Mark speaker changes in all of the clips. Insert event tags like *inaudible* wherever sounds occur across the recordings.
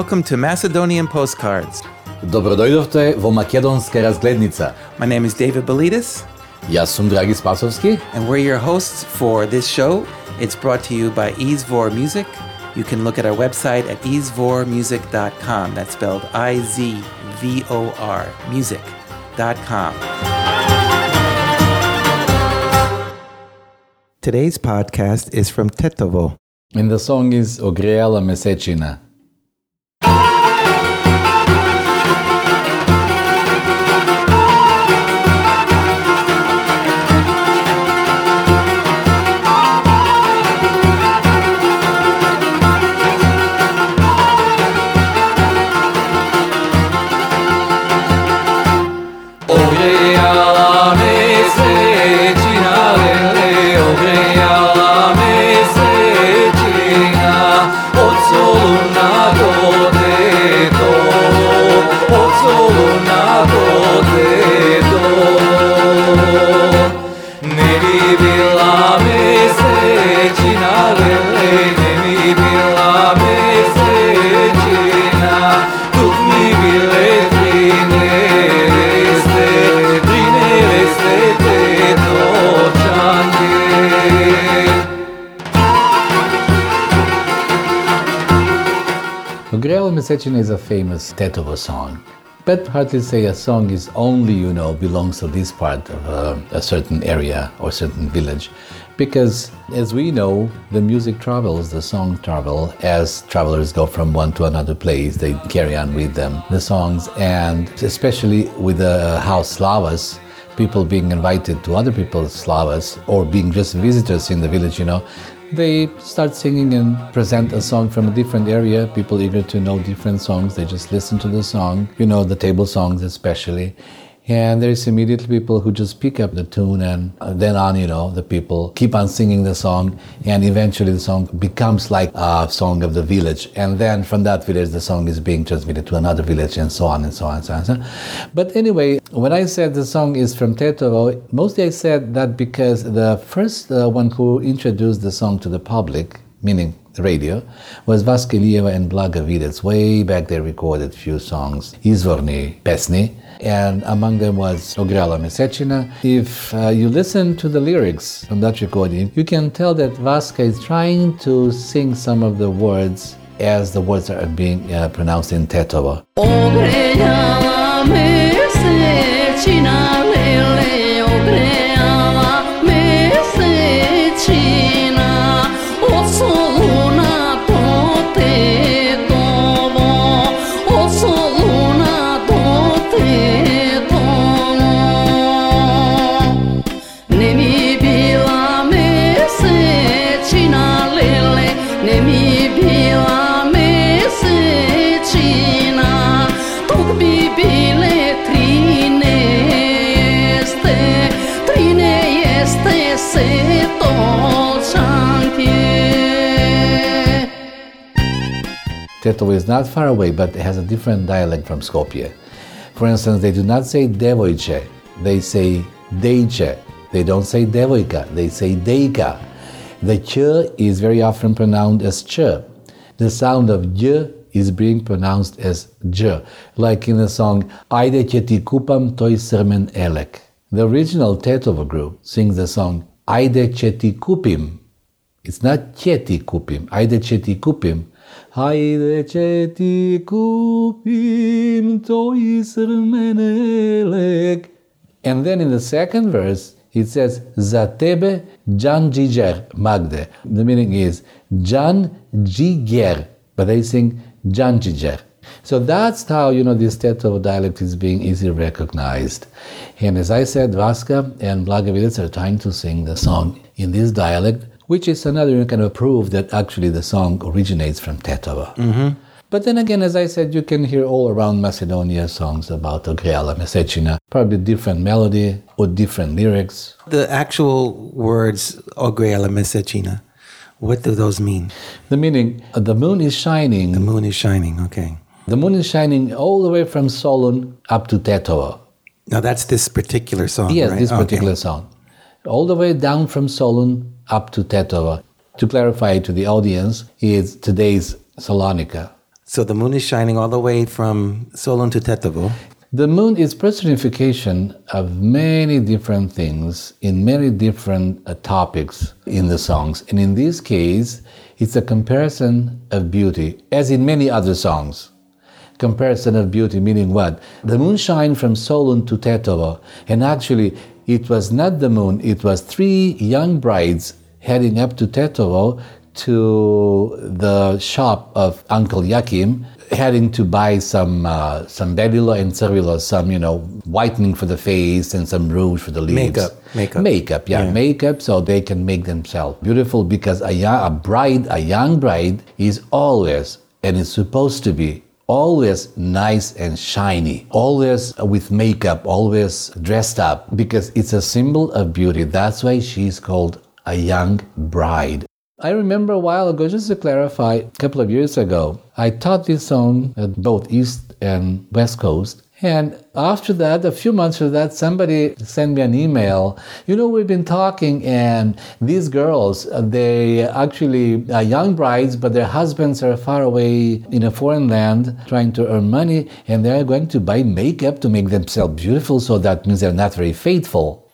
Speaker 1: Welcome to Macedonian Postcards.
Speaker 2: Dobrodojdovte vo Makedonska razglednica.
Speaker 1: My name is David Belidis,
Speaker 2: Jaz sam Dragi Spasovski.
Speaker 1: and we're your hosts for this show. It's brought to you by Izvor Music. You can look at our website at izvormusic.com. That's spelled I Z V O R music.com. Today's podcast is from Tetovo.
Speaker 2: And the song is Ogrejala mesečina. Ogrejala Mesečina is a famous Tetovo song. But hardly say a song is only, you know, belongs to this part of a, a certain area or certain village. Because as we know, the music travels, the song travel, as travelers go from one to another place, they carry on with them the songs, and especially with the house Slavas, people being invited to other people's slavas or being just visitors in the village, you know, they start singing and present a song from a different area. People eager to know different songs, they just listen to the song, you know, the table songs especially. And there's immediately people who just pick up the tune, and then on, you know, the people keep on singing the song, and eventually the song becomes like a song of the village. And then from that village, the song is being transmitted to another village, and so on and so on and so on. But anyway, when I said the song is from Tetovo, mostly I said that because the first uh, one who introduced the song to the public, meaning radio, was Vaska Ilieva and Blaga Videc. Way back they recorded few songs, Izvorni pesni, and among them was Ogrejala Mesečina. If uh, you listen to the lyrics from that recording, you can tell that Vaska is trying to sing some of the words as the words are being uh, pronounced in Tetovo.
Speaker 3: Tetovo
Speaker 2: is not far away, but it has a different dialect from Skopje. For instance, they do not say devojče, they say dejče. They don't say devojka, they say dejka. The ch is very often pronounced as ch. The sound of j is being pronounced as j, like in the song Ajde će ti kupam toj srmen elek. The original Tetovo group sings the song Ajde će ti kupim, It's not će ti kupim. Ajde će ti kupim. Toj srmenelek. And then in the second verse, it says, Za tebe Jan Magde. The meaning is Jan Džiger, but they sing Jan Džiger. So that's how, you know, this Tetovo dialect is being easily recognized. And as I said, Vaska and Blaga Videc are trying to sing the song in this dialect, which is another kind of proof that actually the song originates from Tetovo. But then again, as I said, you can hear all around Macedonia songs about Ogrejala Mesečina, probably different melody or different lyrics.
Speaker 1: The actual words Ogrela Mesečina, what do those mean?
Speaker 2: The meaning, uh, the moon is shining.
Speaker 1: The moon is shining, okay.
Speaker 2: The moon is shining all the way from Solun up to Tetovo.
Speaker 1: Now that's this particular song,
Speaker 2: Yes,
Speaker 1: right?
Speaker 2: this
Speaker 1: Okay.
Speaker 2: particular song. All the way down from Solun up to Tetovo. To clarify to the audience, is today's Salonika.
Speaker 1: So the moon is shining all the way from Solun to Tetovo.
Speaker 2: The moon is personification of many different things in many different uh, topics in the songs. And in this case, it's a comparison of beauty, as in many other songs. Comparison of beauty, meaning what? The moon shine from Solun to Tetovo. And actually, it was not the moon, it was three young brides heading up to Tetovo to the shop of Uncle Yakim, heading to buy some uh, some Belilo and Cervilo, some you know whitening for the face and some rouge for the lips.
Speaker 1: Makeup, makeup.
Speaker 2: makeup, yeah,
Speaker 1: Yeah.
Speaker 2: makeup, so they can make themselves beautiful. Because a young, a bride, a young bride, is always and is supposed to be always nice and shiny, always with makeup, always dressed up, because it's a symbol of beauty. That's why she's called a young bride. I remember a while ago, just to clarify, a couple of years ago, I taught this song at both East and West Coast. And after that, a few months after that, somebody sent me an email. You know, we've been talking, and these girls, uh, they actually are young brides, but their husbands are far away in a foreign land trying to earn money, and they're going to buy makeup to make themselves beautiful, so that means they're not very faithful.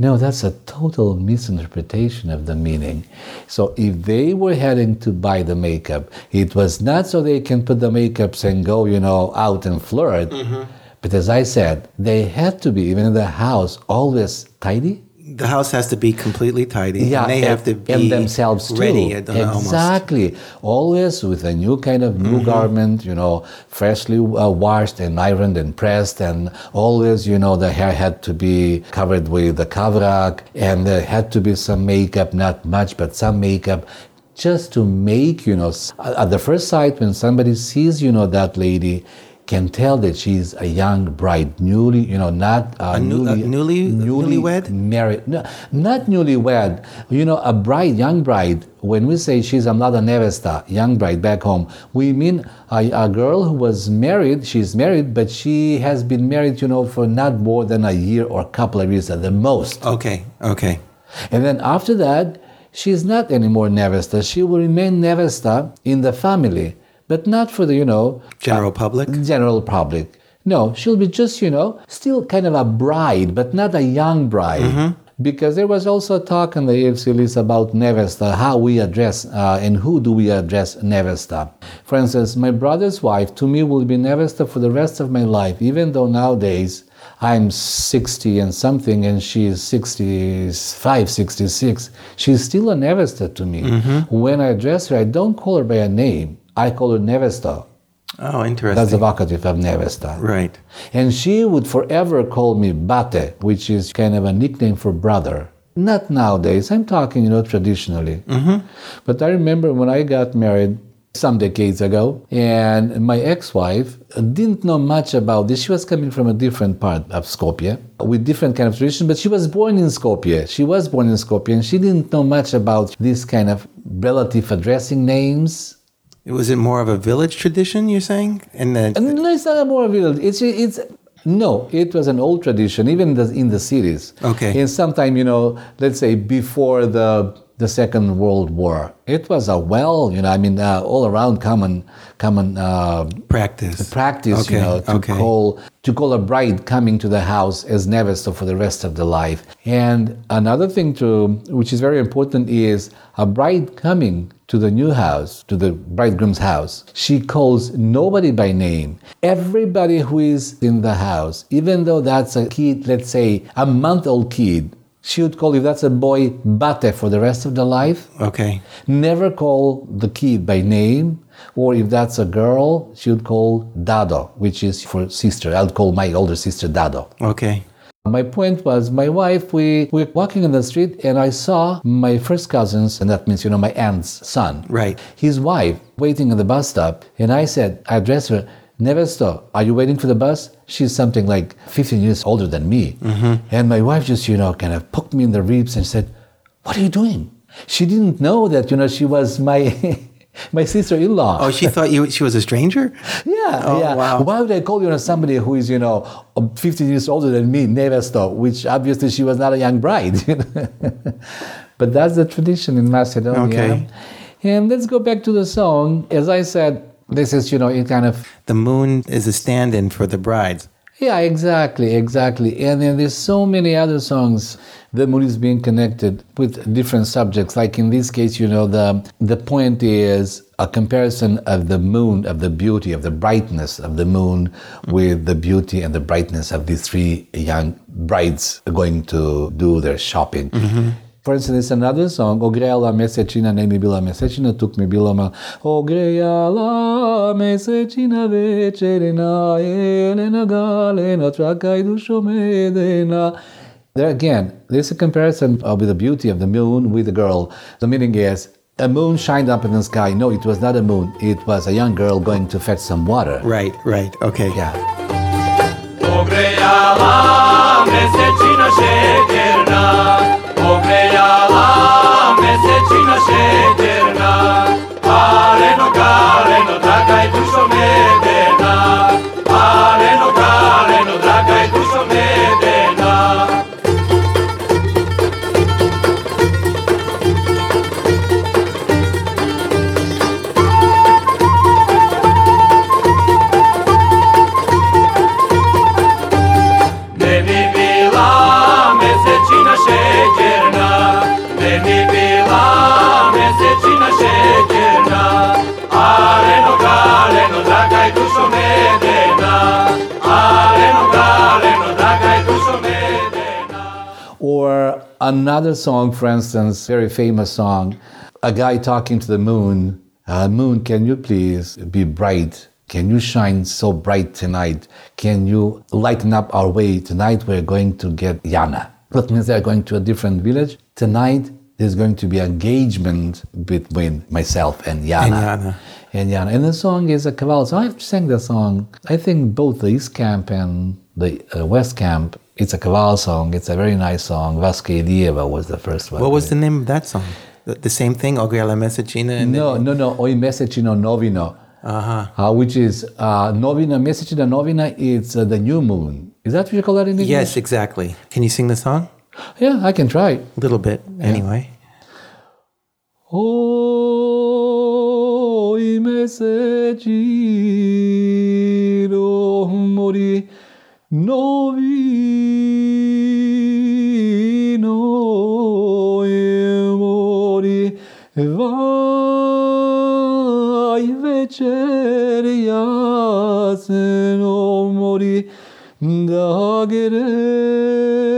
Speaker 2: No, that's a total misinterpretation of the meaning. So if they were heading to buy the makeup, it was not so they can put the makeups and go, you know, out and flirt. Mm-hmm. But as I said, they had to be, even in the house, always tidy.
Speaker 1: The house has to be completely tidy.
Speaker 2: Yeah,
Speaker 1: and they have to be
Speaker 2: and themselves too.
Speaker 1: ready. almost.
Speaker 2: Exactly. Always with a new kind of new garment, you know, freshly uh, washed and ironed and pressed, and always, you know, the hair had to be covered with the kavrak, and there had to be some makeup, not much, but some makeup. Just to make, you know, at the first sight, when somebody sees, you know, that lady, can tell that she's a young bride, newly, you know, not uh,
Speaker 1: A new- a newly- newlywed?
Speaker 2: married, no, not newlywed. You know, a bride, young bride. When we say she's a mlada nevesta, young bride back home, we mean a, a girl who was married. She's married, but she has been married, you know, for not more than a year or a couple of years at the most.
Speaker 1: Okay, okay.
Speaker 2: And then after that, she's not anymore nevesta. She will remain nevesta in the family, but not for the, you know,
Speaker 1: General public?
Speaker 2: Uh, general public. No, she'll be just, you know, still kind of a bride, but not a young bride. Mm-hmm. Because there was also talk in the AFC list about Nevesta, how we address uh, and who do we address Nevesta. For instance, my brother's wife to me will be Nevesta for the rest of my life, even though nowadays I'm 60 and something and she's 65, 66. She's still a Nevesta to me. Mm-hmm. When I address her, I don't call her by a name, I call her Nevesta.
Speaker 1: Oh, interesting.
Speaker 2: That's the vocative of Nevesta.
Speaker 1: right.
Speaker 2: And she would forever call me Bate, which is kind of a nickname for brother. Not nowadays, I'm talking, you know, traditionally. Mm-hmm. But I remember when I got married some decades ago, and my ex wife didn't know much about this. She was coming from a different part of Skopje with different kind of tradition, but she was born in Skopje. She was born in Skopje, and she didn't know much about this kind of relative addressing names.
Speaker 1: Was it more of a village tradition, you're saying? And then,
Speaker 2: No, it's not a more village. It's it's no. It was an old tradition, even the, in the cities.
Speaker 1: Okay.
Speaker 2: And sometime you know, let's say before the the Second World War, it was a well, you know, I mean, uh, all around common common uh,
Speaker 1: practice.
Speaker 2: practice,
Speaker 1: Okay,
Speaker 2: you know, to
Speaker 1: okay.
Speaker 2: call to call a bride coming to the house as nevesta for the rest of the life. And another thing to which is very important is a bride coming to the new house, to the bridegroom's house. She calls nobody by name. Everybody who is in the house, even though that's a kid, let's say a month old kid, she would call if that's a boy bate for the rest of the life.
Speaker 1: Okay.
Speaker 2: Never call the kid by name, or if that's a girl, she would call Dado, which is for sister. I would call my older sister Dado.
Speaker 1: Okay.
Speaker 2: My point was, my wife, we we were walking in the street and I saw my first cousins, and that means, you know, my aunt's son.
Speaker 1: Right.
Speaker 2: His wife waiting at the bus stop. And I said, I addressed her, Nevesto, are you waiting for the bus? She's something like 15 years older than me. Mm-hmm. And my wife just, you know, kind of poked me in the ribs and said, What are you doing? She didn't know that, you know, she was my. *laughs* My sister-in-law.
Speaker 1: Oh, she thought you she was a stranger? *laughs*
Speaker 2: Yeah,
Speaker 1: Oh,
Speaker 2: yeah.
Speaker 1: wow.
Speaker 2: Why would I call you know somebody who is you know um, 15 years older than me, Nevesto, which obviously she was not a young bride. *laughs* but that's the tradition in Macedonia.
Speaker 1: Okay.
Speaker 2: And let's go back to the song. As I said, This is, you know, it kind of
Speaker 1: The moon is a stand in for the brides.
Speaker 2: Yeah, exactly, exactly. And then there's so many other songs. The moon is being connected with different subjects. Like in this case, you know, the the point is a comparison of the moon, of the beauty, of the brightness of the moon, with the beauty and the brightness of these three young brides going to do their shopping. Mm-hmm. For instance, it's another song, Ogrejala mesečina, ne mi bila mesečina, tuk mi bilo mal. Ogrejala mesečina večerina, elena galena, trakaj dušo medena. There again, there's a comparison with the beauty of the moon with the girl. The meaning is, a moon shined up in the sky. No, it was not a moon. It was a young girl going to fetch some water.
Speaker 1: Right, right. Okay.
Speaker 2: Yeah.
Speaker 4: Ogrejala mesečina šećerna Огрејала месечина шетерна, парено, карено, така и душо
Speaker 2: медена. Another song, for instance, very famous song, a guy talking to the moon, uh, Moon, can you please be bright? Can you shine so bright tonight? Can you lighten up our way? Tonight we're going to get Yana. That means they're going to a different village. Tonight there's going to be engagement between myself and Yana.
Speaker 1: And Yana.
Speaker 2: And Yana. And the song is a caval. So I've sang the song. I think both the East Camp and the uh, West Camp. It's a caval song. It's a very nice song. Vaska Ilieva was the first one.
Speaker 1: What was the name of that song? The, the same thing, Ogrejala mesečina? And
Speaker 2: No, no, no. Oi mesečino novino.
Speaker 1: Uh-huh.
Speaker 2: Uh, which is uh, novina, mesečina novina. It's uh, the new moon. Is that what you call that in English?
Speaker 1: Yes, exactly. Can you sing the song?
Speaker 2: Yeah, I can try.
Speaker 1: A little bit, anyway.
Speaker 2: Oi mesečino mori novino e mori vai večer jasno mori da gereš.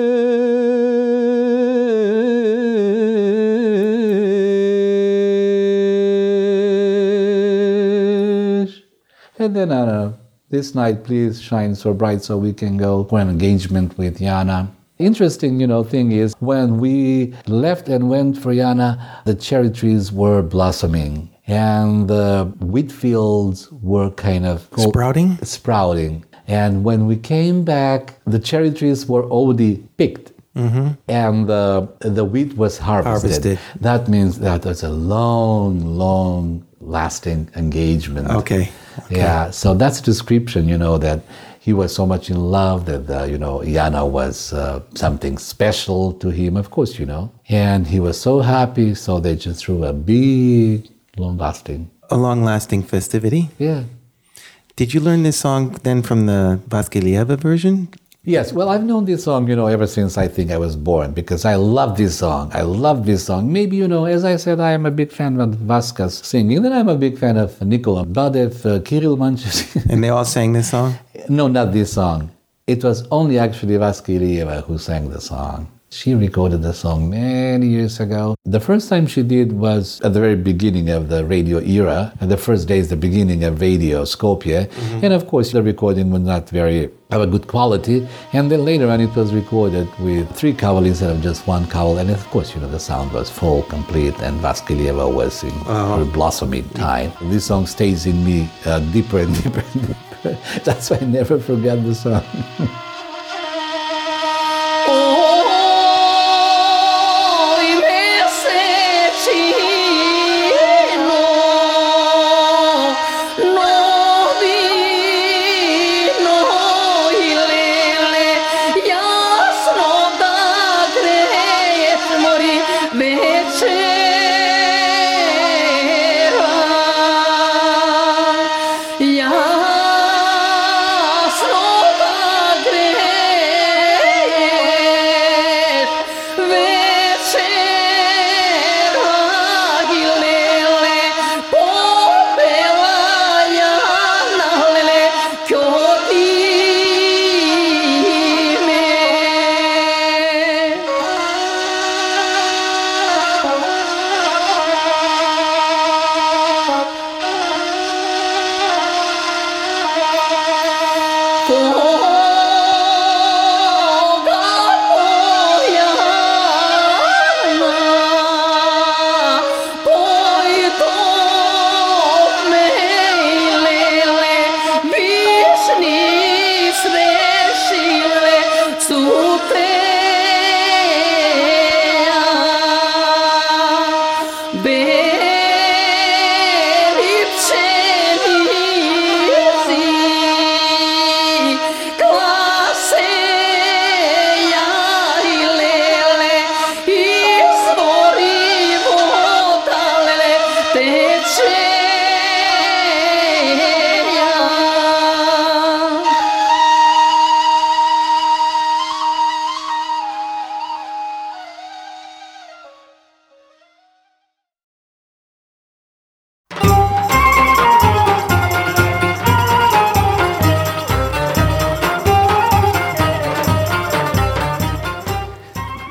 Speaker 2: And then I don't know, this night please shine so bright so we can go for an engagement with Yana. Interesting, you know, thing is when we left and went for Yana, the cherry trees were blossoming and the wheat fields were kind of
Speaker 1: Sprouting?
Speaker 2: sprouting. And when we came back, the cherry trees were already picked. Mm-hmm. And the, the wheat was harvested.
Speaker 1: Harvested.
Speaker 2: That means that it's a long, long lasting engagement.
Speaker 1: Okay.
Speaker 2: Yeah, so that's a description, you know, that he was so much in love that, uh, you know, Yana was uh, something special to him, of course, you know. And he was so happy, so they just threw a big, long lasting.
Speaker 1: A long lasting festivity.
Speaker 2: Yeah.
Speaker 1: Did you learn this song then from the Vaska Ilieva version?
Speaker 2: Yes, well, I've known this song, you know, ever since I think I was born because I love this song. I love this song. Maybe, you know, as I said, I am a big fan of Vaska's singing. Then I'm a big fan of Nikola Badev, uh, Kirill Manchus.
Speaker 1: And they all sang this song? *laughs*
Speaker 2: no, not this song. It was only actually Vaska Ilieva who sang the song. She recorded the song many years ago. The first time she did was at the very beginning of the radio era. And the first days, the beginning of radio Skopje. And of course, the recording was not very of a good quality. And then later on, it was recorded with three cavals instead of just one caval. And of course, you know, the sound was full, complete, and Vaska Ilieva was in her blossoming time. This song stays in me uh, deeper and *laughs* deeper and deeper. That's why I never forget the song. *laughs*
Speaker 3: večera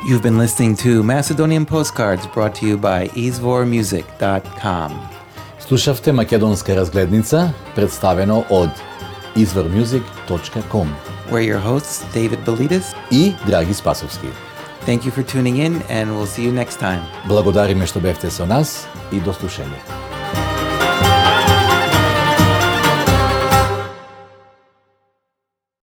Speaker 1: You've been listening to Macedonian Postcards brought to you by izvormusic.com.
Speaker 2: Слушавте Македонска разгледница, представено од izvormusic.com
Speaker 1: We're your hosts, David Belidis.
Speaker 2: и Драги Спасовски.
Speaker 1: Thank you for tuning in, and we'll see you next time.
Speaker 2: Благодариме што бевте со нас и до слушање.